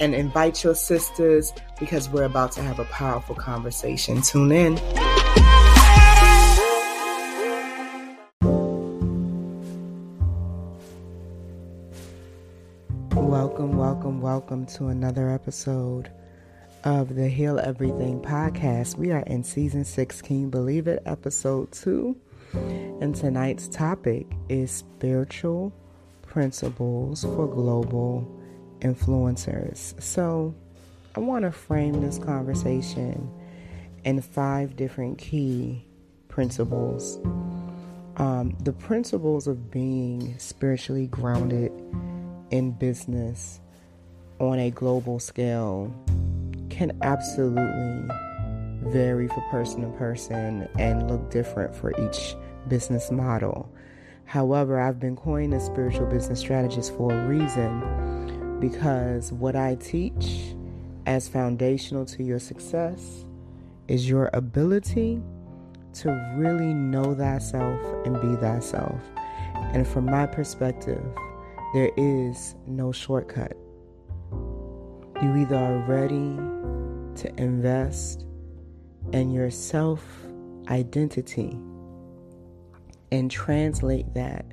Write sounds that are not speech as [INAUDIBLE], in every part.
and invite your sisters because we're about to have a powerful conversation. Tune in. Welcome, welcome, welcome to another episode of the Heal Everything podcast. We are in season 16, believe it, episode 2. And tonight's topic is spiritual principles for global influencers. So, I want to frame this conversation in five different key principles. Um, the principles of being spiritually grounded in business on a global scale can absolutely vary for person to person and look different for each business model. However, I've been coined a spiritual business strategist for a reason because what I teach as foundational to your success is your ability to really know thyself and be thyself. And from my perspective, there is no shortcut. You either are ready to invest in your self identity and translate that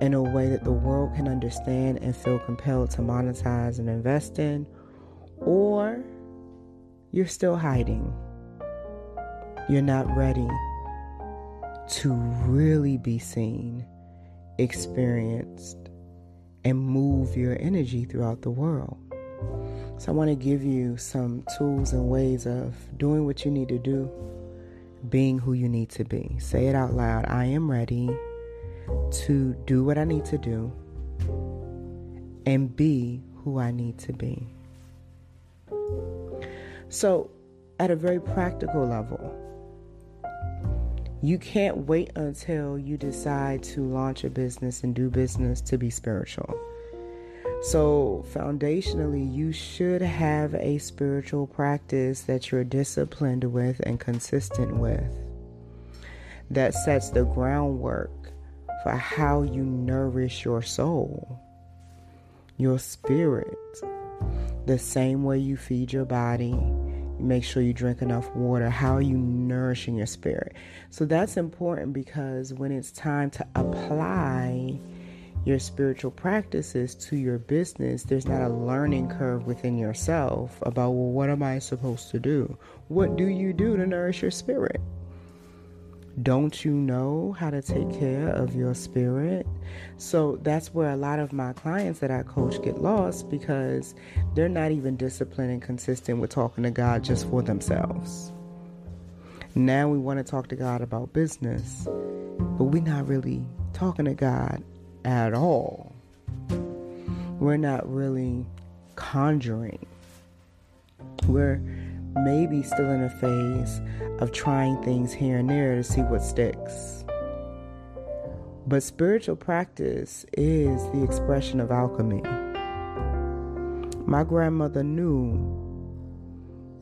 in a way that the world can understand and feel compelled to monetize and invest in, or you're still hiding. You're not ready to really be seen, experienced, and move your energy throughout the world. So, I want to give you some tools and ways of doing what you need to do, being who you need to be. Say it out loud I am ready to do what I need to do and be who I need to be. So, at a very practical level, you can't wait until you decide to launch a business and do business to be spiritual. So, foundationally, you should have a spiritual practice that you're disciplined with and consistent with that sets the groundwork for how you nourish your soul, your spirit. The same way you feed your body, you make sure you drink enough water. How are you nourishing your spirit? So that's important because when it's time to apply your spiritual practices to your business, there's not a learning curve within yourself about, well, what am I supposed to do? What do you do to nourish your spirit? Don't you know how to take care of your spirit? So that's where a lot of my clients that I coach get lost because they're not even disciplined and consistent with talking to God just for themselves. Now we want to talk to God about business, but we're not really talking to God at all. We're not really conjuring. We're maybe still in a phase of trying things here and there to see what sticks. But spiritual practice is the expression of alchemy. My grandmother knew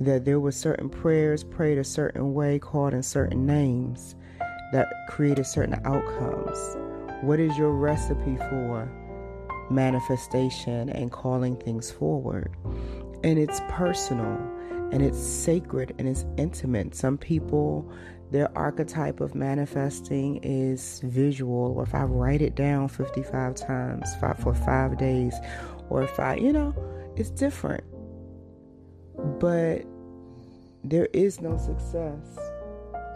that there were certain prayers prayed a certain way, called in certain names, that created certain outcomes. What is your recipe for manifestation and calling things forward? And it's personal and it's sacred and it's intimate. Some people, their archetype of manifesting is visual, or if I write it down 55 times five, for five days, or if I, you know, it's different. But there is no success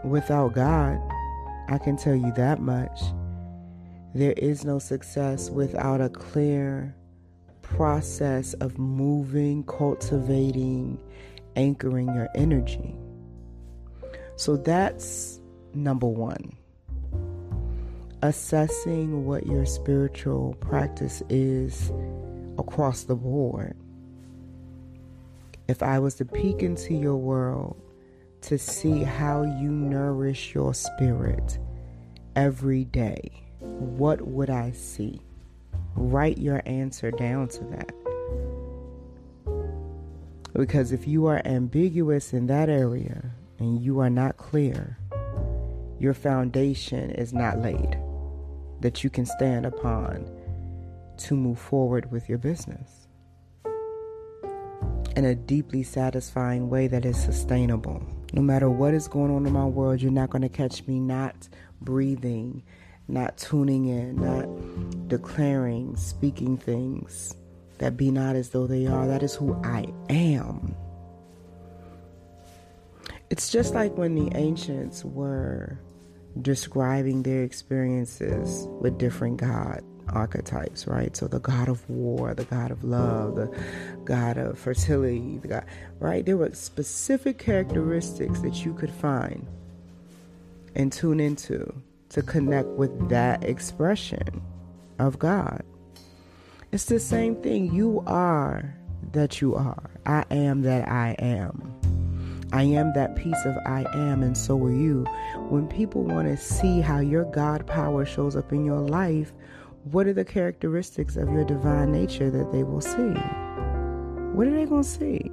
without God. I can tell you that much. There is no success without a clear process of moving, cultivating, anchoring your energy. So that's number one. Assessing what your spiritual practice is across the board. if I was to peek into your world to see how you nourish your spirit every day, what would I see? Write your answer down to that. Because if you are ambiguous in that area and you are not clear, your foundation is not laid that you can stand upon to move forward with your business in a deeply satisfying way that is sustainable. No matter what is going on in my world, you're not going to catch me not breathing, not tuning in, not declaring, speaking things that be not as though they are. That is who I am. It's just like when the ancients were describing their experiences with different God archetypes, right? So the God of war, the God of love, the God of fertility, the God, right? There were specific characteristics that you could find and tune into to connect with that expression of God. It's the same thing. You are that you are. I am that I am. I am that piece of I am, and so are you. When people want to see how your God power shows up in your life, what are the characteristics of your divine nature that they will see? What are they going to see?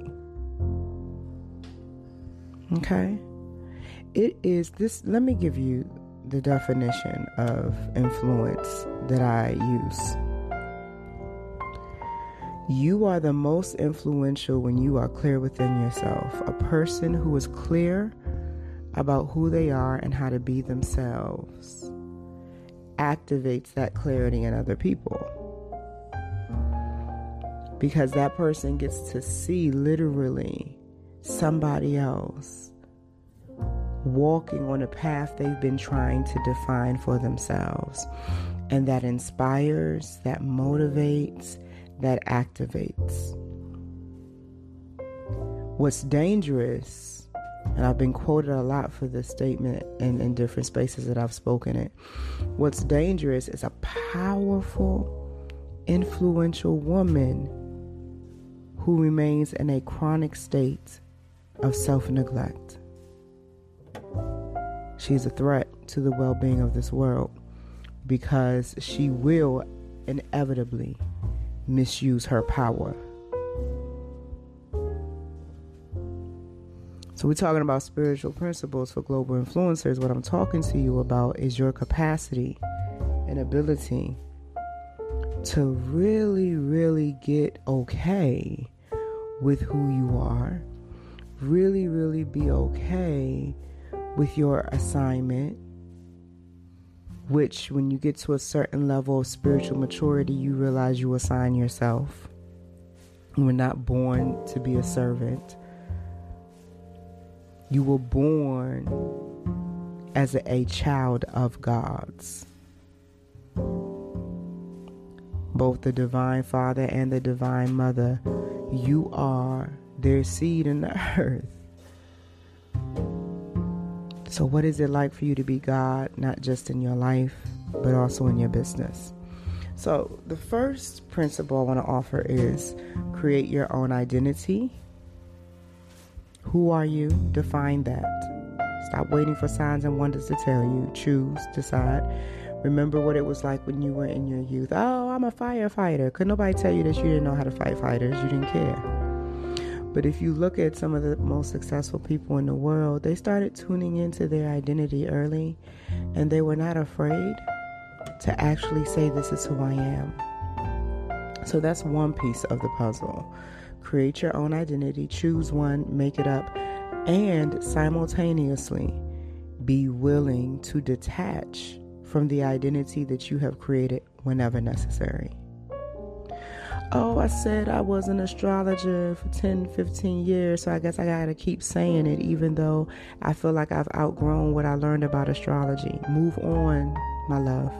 Okay? It is this, let me give you the definition of influence that I use. You are the most influential when you are clear within yourself. A person who is clear about who they are and how to be themselves activates that clarity in other people. Because that person gets to see literally somebody else walking on a path they've been trying to define for themselves. And that inspires, that motivates, that activates. What's dangerous, and I've been quoted a lot for this statement in, in different spaces that I've spoken it. What's dangerous is a powerful, influential woman who remains in a chronic state of self neglect. She's a threat to the well being of this world because she will inevitably misuse her power. So, we're talking about spiritual principles for global influencers. What I'm talking to you about is your capacity and ability to really, really get okay with who you are, really, really be okay with your assignment, which, when you get to a certain level of spiritual maturity, you realize you assign yourself. You were not born to be a servant. You were born as a, a child of God's. Both the Divine Father and the Divine Mother, you are their seed in the [LAUGHS] earth. So, what is it like for you to be God, not just in your life, but also in your business? So, the first principle I want to offer is create your own identity. Who are you? Define that. Stop waiting for signs and wonders to tell you. Choose, decide. Remember what it was like when you were in your youth. Oh, I'm a firefighter. Could nobody tell you that you didn't know how to fight fighters? You didn't care. But if you look at some of the most successful people in the world, they started tuning into their identity early and they were not afraid to actually say, This is who I am. So that's one piece of the puzzle. Create your own identity, choose one, make it up, and simultaneously be willing to detach from the identity that you have created whenever necessary. Oh, I said I was an astrologer for 10, 15 years, so I guess I gotta keep saying it, even though I feel like I've outgrown what I learned about astrology. Move on, my love.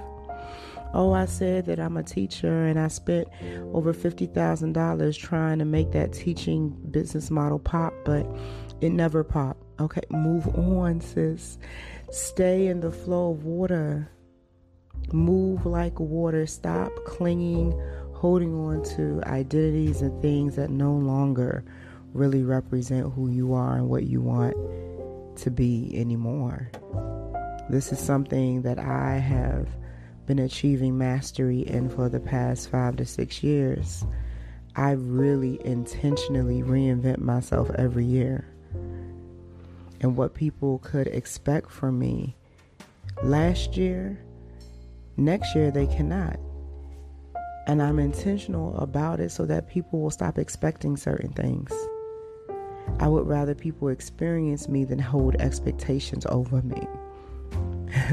Oh, I said that I'm a teacher and I spent over $50,000 trying to make that teaching business model pop, but it never popped. Okay, move on, sis. Stay in the flow of water. Move like water. Stop clinging holding on to identities and things that no longer really represent who you are and what you want to be anymore. This is something that I have been achieving mastery in for the past five to six years. I really intentionally reinvent myself every year. And what people could expect from me last year, next year they cannot. And I'm intentional about it so that people will stop expecting certain things. I would rather people experience me than hold expectations over me.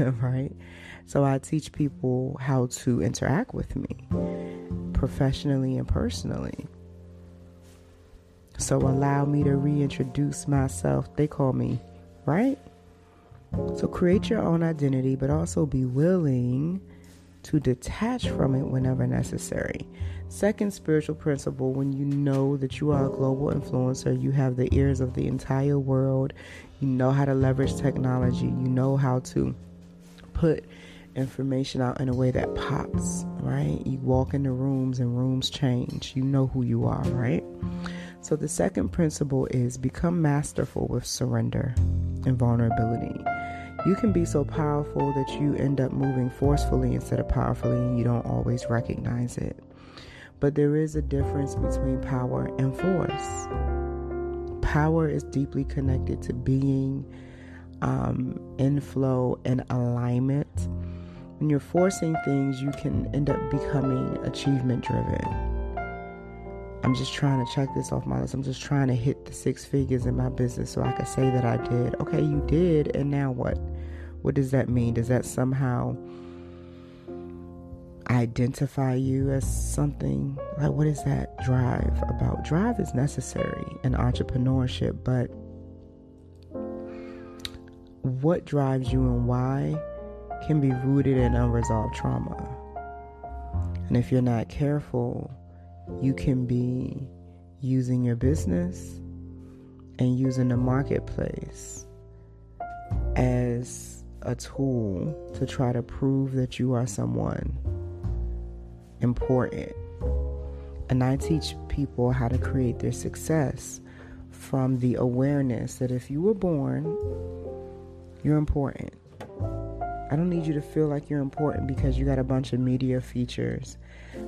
[LAUGHS] right? So I teach people how to interact with me professionally and personally. So allow me to reintroduce myself. They call me, right? So create your own identity, but also be willing to detach from it whenever necessary. Second spiritual principle when you know that you are a global influencer, you have the ears of the entire world, you know how to leverage technology, you know how to put information out in a way that pops, right? You walk into rooms and rooms change. You know who you are, right? So the second principle is become masterful with surrender and vulnerability. You can be so powerful that you end up moving forcefully instead of powerfully and you don't always recognize it. But there is a difference between power and force. Power is deeply connected to being um, in flow and alignment. When you're forcing things, you can end up becoming achievement driven. I'm just trying to check this off my list. I'm just trying to hit the six figures in my business so I can say that I did. Okay, you did, and now what? What does that mean? Does that somehow identify you as something? Like, what is that drive about? Drive is necessary in entrepreneurship, but what drives you and why can be rooted in unresolved trauma. And if you're not careful, you can be using your business and using the marketplace as a tool to try to prove that you are someone important. And I teach people how to create their success from the awareness that if you were born you're important. I don't need you to feel like you're important because you got a bunch of media features.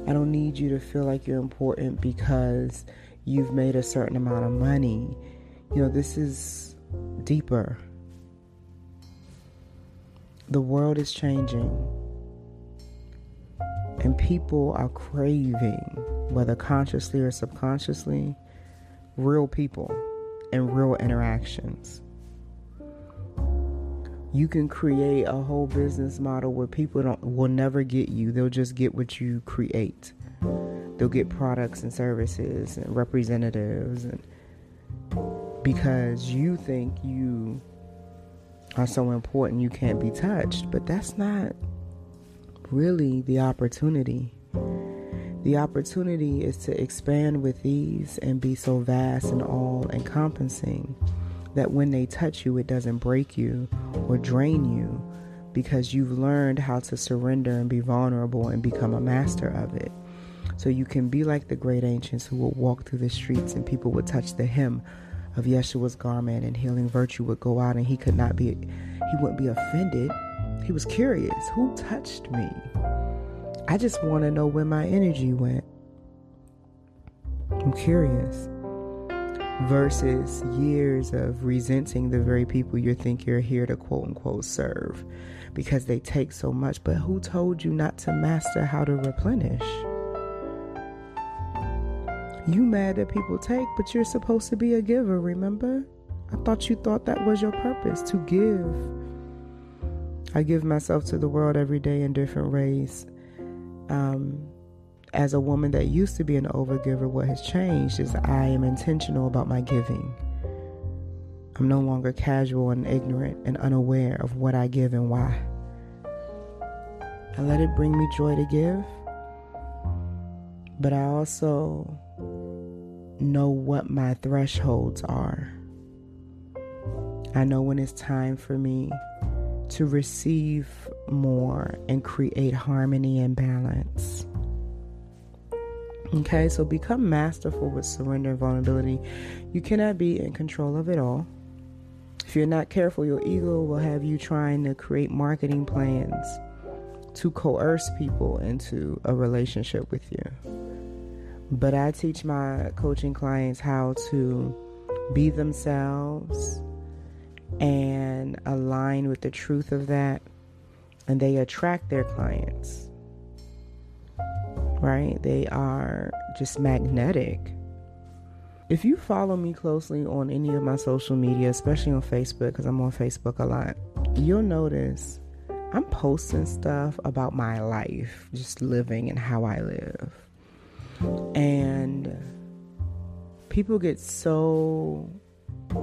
I don't need you to feel like you're important because you've made a certain amount of money. You know, this is deeper. The world is changing. And people are craving, whether consciously or subconsciously, real people and real interactions. You can create a whole business model where people don't will never get you. They'll just get what you create. They'll get products and services and representatives and because you think you are so important you can't be touched but that's not really the opportunity the opportunity is to expand with ease and be so vast and all encompassing that when they touch you, it doesn't break you or drain you because you've learned how to surrender and be vulnerable and become a master of it. So you can be like the great ancients who would walk through the streets and people would touch the hem of Yeshua's garment and healing virtue would go out and he could not be, he wouldn't be offended. He was curious. Who touched me? I just want to know where my energy went. I'm curious versus years of resenting the very people you think you're here to quote unquote serve because they take so much. But who told you not to master how to replenish? You mad that people take, but you're supposed to be a giver, remember? I thought you thought that was your purpose to give. I give myself to the world every day in different ways. Um, as a woman that used to be an overgiver, what has changed is I am intentional about my giving. I'm no longer casual and ignorant and unaware of what I give and why. I let it bring me joy to give, but I also know what my thresholds are. I know when it's time for me to receive more and create harmony and balance. Okay, so become masterful with surrender and vulnerability. You cannot be in control of it all. If you're not careful, your ego will have you trying to create marketing plans to coerce people into a relationship with you. But I teach my coaching clients how to be themselves and align with the truth of that, and they attract their clients. Right? They are just magnetic. If you follow me closely on any of my social media, especially on Facebook, because I'm on Facebook a lot, you'll notice I'm posting stuff about my life, just living and how I live. And people get so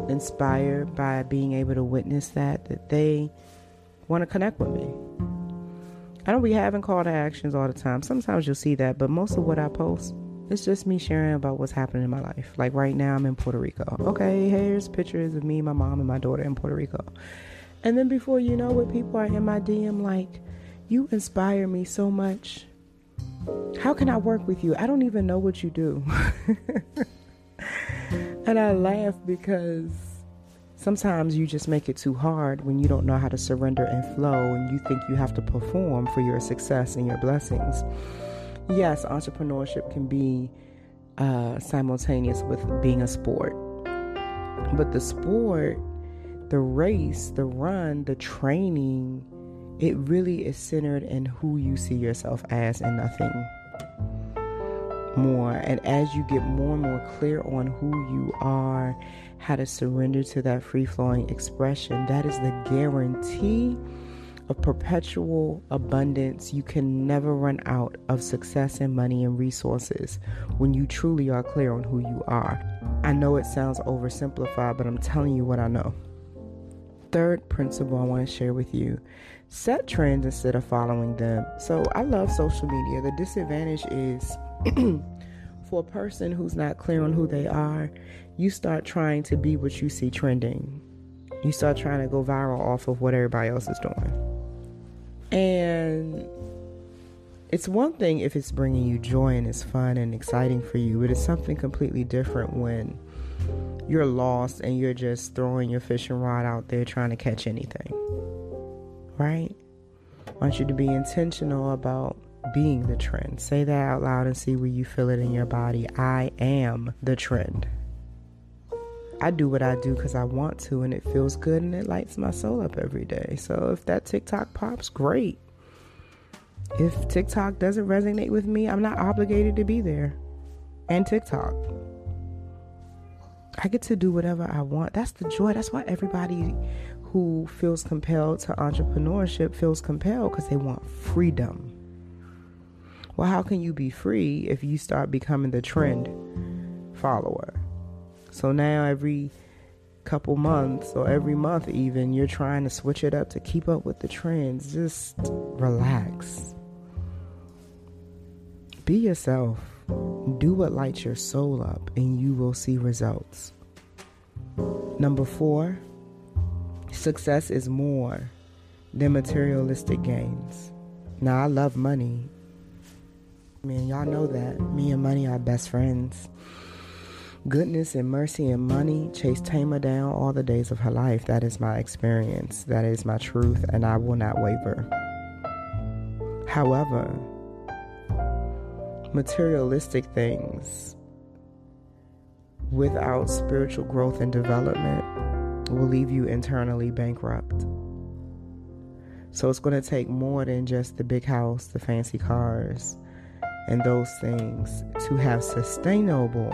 inspired by being able to witness that that they want to connect with me. I don't be having call to actions all the time. Sometimes you'll see that, but most of what I post it's just me sharing about what's happening in my life. Like right now, I'm in Puerto Rico. Okay, here's pictures of me, my mom, and my daughter in Puerto Rico. And then before you know it, people are in my DM like, You inspire me so much. How can I work with you? I don't even know what you do. [LAUGHS] and I laugh because sometimes you just make it too hard when you don't know how to surrender and flow and you think you have to perform for your success and your blessings. Yes, entrepreneurship can be uh, simultaneous with being a sport. But the sport, the race, the run, the training, it really is centered in who you see yourself as and nothing more. And as you get more and more clear on who you are, how to surrender to that free flowing expression, that is the guarantee of perpetual abundance. You can never run out of success and money and resources when you truly are clear on who you are. I know it sounds oversimplified, but I'm telling you what I know. Third principle I want to share with you set trends instead of following them. So I love social media. The disadvantage is [CLEARS THROAT] for a person who's not clear on who they are, you start trying to be what you see trending. You start trying to go viral off of what everybody else is doing. And it's one thing if it's bringing you joy and it's fun and exciting for you, but it's something completely different when you're lost and you're just throwing your fishing rod out there trying to catch anything right? I want you to be intentional about being the trend. Say that out loud and see where you feel it in your body. I am the trend. I do what I do because I want to and it feels good and it lights my soul up every day. So if that TikTok pops, great. If TikTok doesn't resonate with me, I'm not obligated to be there. And TikTok. I get to do whatever I want. That's the joy. That's why everybody who feels compelled to entrepreneurship feels compelled because they want freedom. Well, how can you be free if you start becoming the trend follower? So now every couple months or every month even you're trying to switch it up to keep up with the trends. Just relax. Be yourself. Do what lights your soul up and you will see results. Number 4, Success is more than materialistic gains. Now, I love money. I mean, y'all know that. Me and money are best friends. Goodness and mercy and money chase Tamar down all the days of her life. That is my experience. That is my truth, and I will not waver. However, materialistic things without spiritual growth and development will leave you internally bankrupt. So it's going to take more than just the big house, the fancy cars, and those things to have sustainable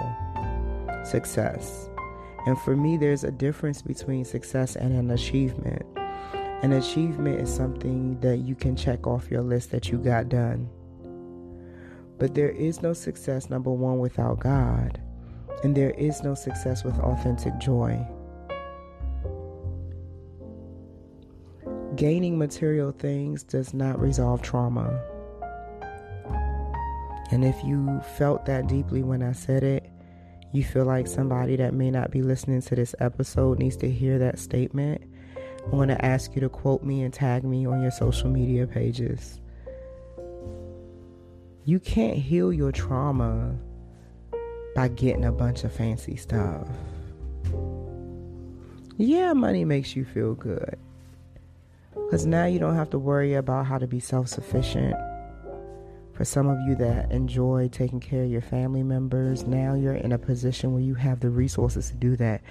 success. And for me, there's a difference between success and an achievement. An achievement is something that you can check off your list that you got done. But there is no success, number one, without God. And there is no success with authentic joy. Gaining material things does not resolve trauma. And if you felt that deeply when I said it, you feel like somebody that may not be listening to this episode needs to hear that statement, I want to ask you to quote me and tag me on your social media pages. You can't heal your trauma by getting a bunch of fancy stuff. Yeah, money makes you feel good. Because now you don't have to worry about how to be self sufficient. For some of you that enjoy taking care of your family members, now you're in a position where you have the resources to do that.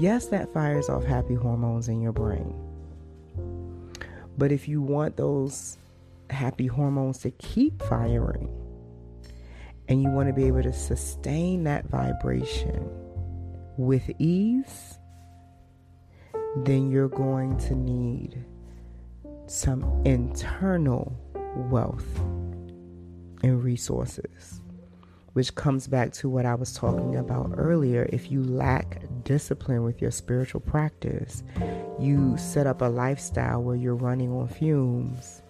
Yes, that fires off happy hormones in your brain. But if you want those happy hormones to keep firing, and you want to be able to sustain that vibration with ease, then you're going to need some internal wealth and resources, which comes back to what I was talking about earlier. If you lack discipline with your spiritual practice, you set up a lifestyle where you're running on fumes,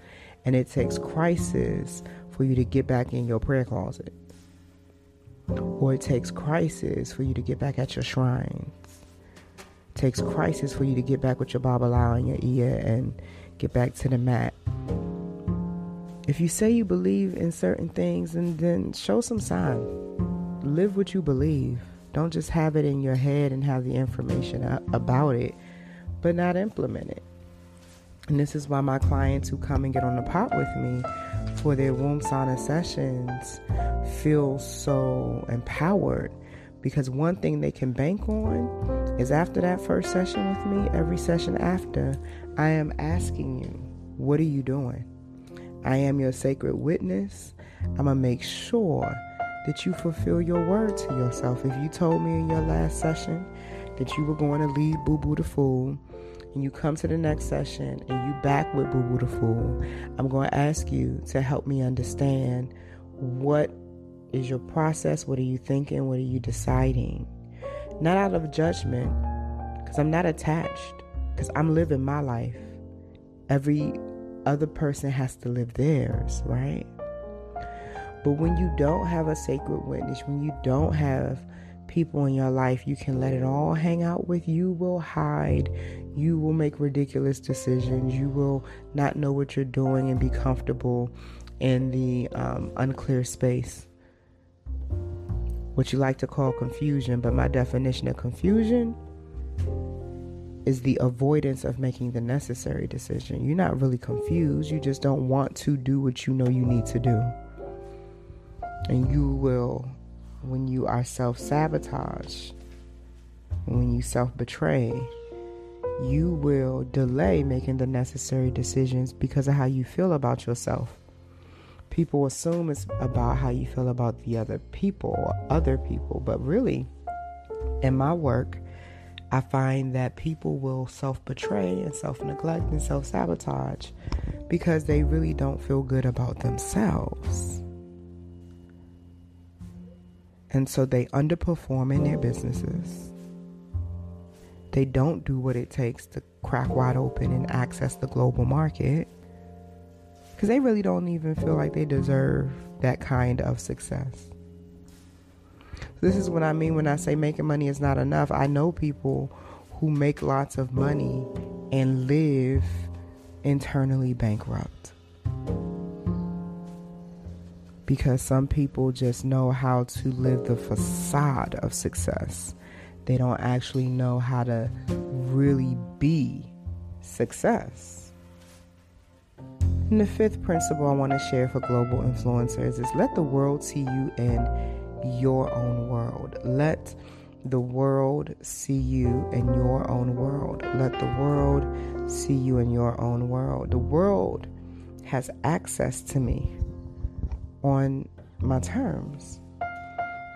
and it takes crisis for you to get back in your prayer closet or it takes crisis for you to get back at your shrines. It takes crisis for you to get back with your babala in your ear and get back to the mat. If you say you believe in certain things, and then show some sign. Live what you believe. Don't just have it in your head and have the information about it, but not implement it. And this is why my clients who come and get on the pot with me for their womb sauna sessions feel so empowered because one thing they can bank on is after that first session with me, every session after, I am asking you, what are you doing? I am your sacred witness. I'm going to make sure that you fulfill your word to yourself. If you told me in your last session that you were going to leave Boo Boo the Fool, and you come to the next session and you back with Boo Boo the Fool, I'm going to ask you to help me understand what is your process, what are you thinking, what are you deciding. Not out of judgment, because I'm not attached, because I'm living my life. Every other person has to live theirs, right? But when you don't have a sacred witness, when you don't have people in your life you can let it all hang out with, you will hide. You will make ridiculous decisions. You will not know what you're doing and be comfortable in the um, unclear space. What you like to call confusion, but my definition of confusion is the avoidance of making the necessary decision. You're not really confused, you just don't want to do what you know you need to do. And you will when you are self sabotage, when you self betray, you will delay making the necessary decisions because of how you feel about yourself. People assume it's about how you feel about the other people or other people, but really, in my work, I find that people will self betray and self neglect and self sabotage because they really don't feel good about themselves. And so they underperform in their businesses. They don't do what it takes to crack wide open and access the global market because they really don't even feel like they deserve that kind of success. This is what I mean when I say making money is not enough. I know people who make lots of money and live internally bankrupt because some people just know how to live the facade of success. They don't actually know how to really be success. And the fifth principle I want to share for global influencers is let the world see you in your own world. Let the world see you in your own world. Let the world see you in your own world. The world has access to me on my terms.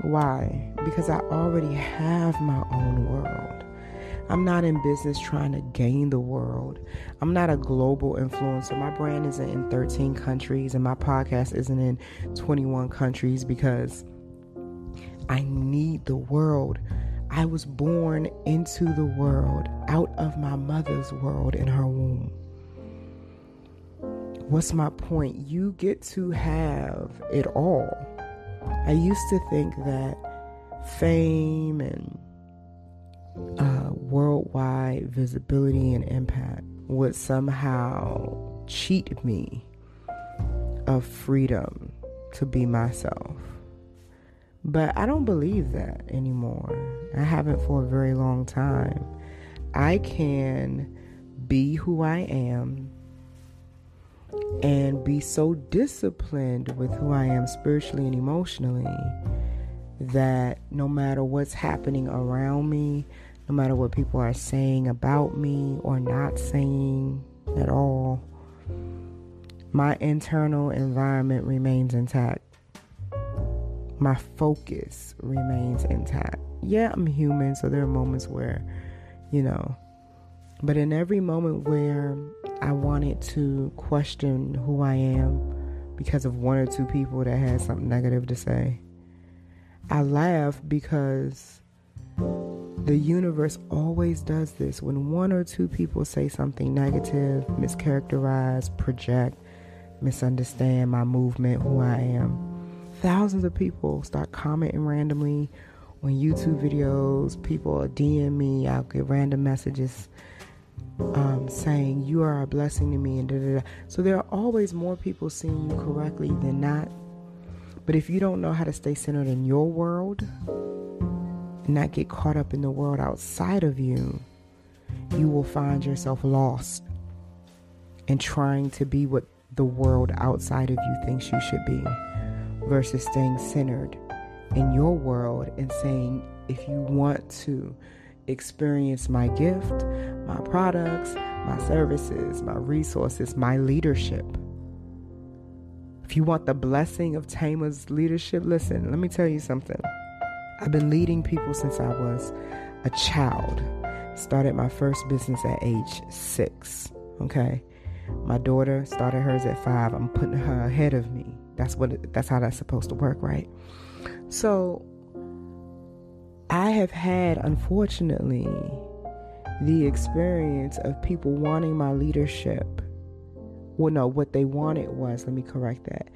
Why? Because I already have my own world. I'm not in business trying to gain the world. I'm not a global influencer. My brand isn't in 13 countries and my podcast isn't in 21 countries because I need the world. I was born into the world, out of my mother's world in her womb what's my point? You get to have it all. I used to think that fame and uh, worldwide visibility and impact would somehow cheat me of freedom to be myself. But I don't believe that anymore. I haven't for a very long time. I can be who I am and be so disciplined with who I am spiritually and emotionally that no matter what's happening around me, no matter what people are saying about me or not saying at all, my internal environment remains intact. My focus remains intact. Yeah, I'm human, so there are moments where, you know, but in every moment where I wanted to question who I am because of one or two people that had something negative to say, I laugh because the universe always does this. When one or two people say something negative, mischaracterize, project, misunderstand my movement, who I am, thousands of people start commenting randomly on YouTube videos. People DM me, I'll get random messages um, saying, You are a blessing to me, and da da da. So there are always more people seeing you correctly than not. But if you don't know how to stay centered in your world and not get caught up in the world outside of you, you will find yourself lost and trying to be what the world outside of you thinks you should be versus staying centered in your world and saying, if you want to experience my gift, my products, my services, my resources, my leadership, if you want the blessing of Tama's leadership, listen, let me tell you something. I've been leading people since I was a child. Started my first business at age six. Okay. My daughter started hers at five. I'm putting her ahead of me. That's what it, that's how that's supposed to work, right? So I have had unfortunately the experience of people wanting my leadership well, no, what they wanted was, let me correct that.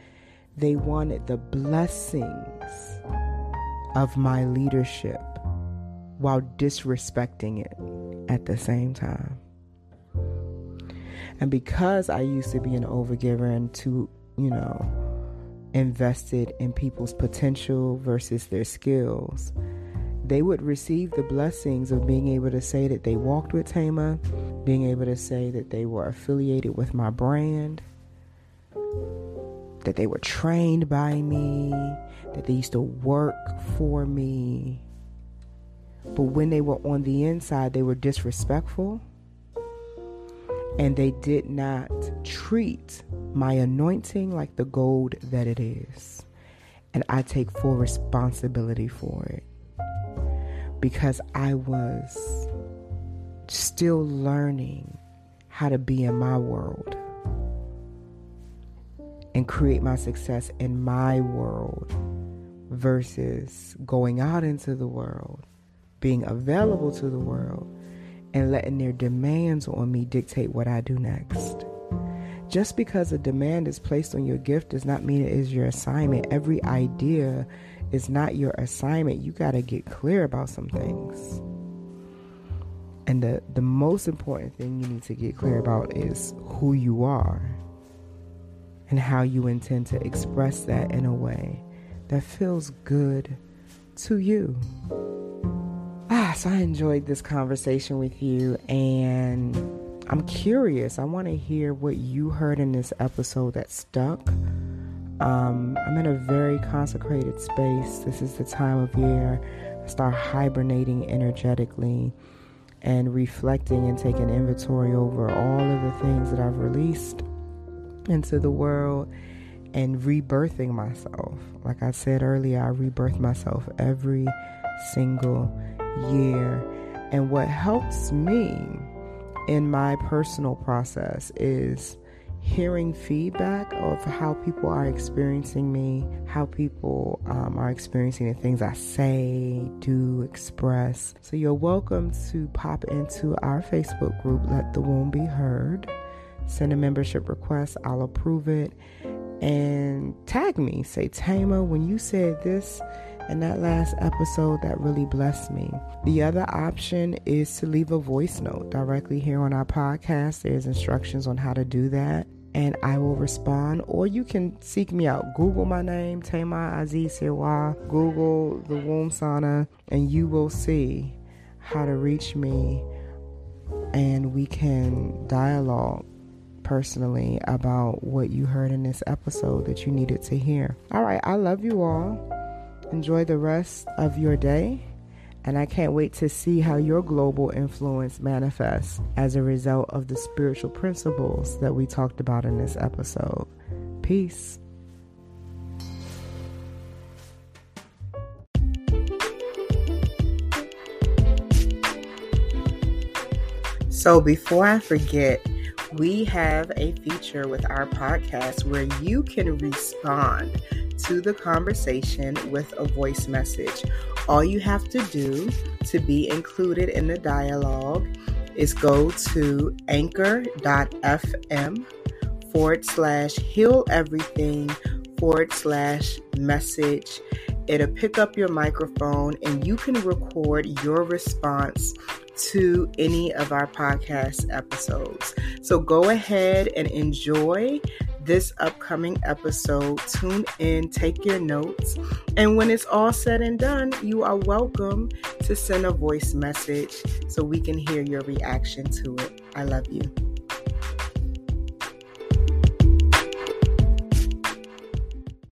They wanted the blessings of my leadership while disrespecting it at the same time. And because I used to be an overgiver and to, you know, invested in people's potential versus their skills, they would receive the blessings of being able to say that they walked with Tama, being able to say that they were affiliated with my brand, that they were trained by me, that they used to work for me. But when they were on the inside, they were disrespectful and they did not treat my anointing like the gold that it is. And I take full responsibility for it because I was still learning how to be in my world and create my success in my world versus going out into the world, being available to the world, and letting their demands on me dictate what I do next. Just because a demand is placed on your gift does not mean it is your assignment. Every idea is not your assignment. You got to get clear about some things. And the, the most important thing you need to get clear about is who you are and how you intend to express that in a way that feels good to you. Ah, so I enjoyed this conversation with you and I'm curious. I want to hear what you heard in this episode that stuck um, I'm in a very consecrated space. This is the time of year I start hibernating energetically and reflecting and taking inventory over all of the things that I've released into the world and rebirthing myself. Like I said earlier, I rebirth myself every single year. And what helps me in my personal process is hearing feedback of how people are experiencing me, how people um, are experiencing the things I say, do, express. So you're welcome to pop into our Facebook group, Let the Womb Be Heard. Send a membership request, I'll approve it. And tag me, say, Tama, when you said this, in that last episode that really blessed me. The other option is to leave a voice note directly here on our podcast. There's instructions on how to do that. and I will respond. Or you can seek me out. Google my name, Tama Aziz Sirwa. Google the womb sauna, and you will see how to reach me, and we can dialogue personally about what you heard in this episode that you needed to hear. All right, I love you all. Enjoy the rest of your day. And I can't wait to see how your global influence manifests as a result of the spiritual principles that we talked about in this episode. Peace. So, before I forget, we have a feature with our podcast where you can respond to the conversation with a voice message. All you have to do to be included in the dialogue is go to anchor.fm forward slash heal everything forward slash message. It'll pick up your microphone and you can record your response to any of our podcast episodes. So go ahead and enjoy this upcoming episode. Tune in, take your notes, and when it's all said and done, you are welcome to send a voice message so we can hear your reaction to it. I love you.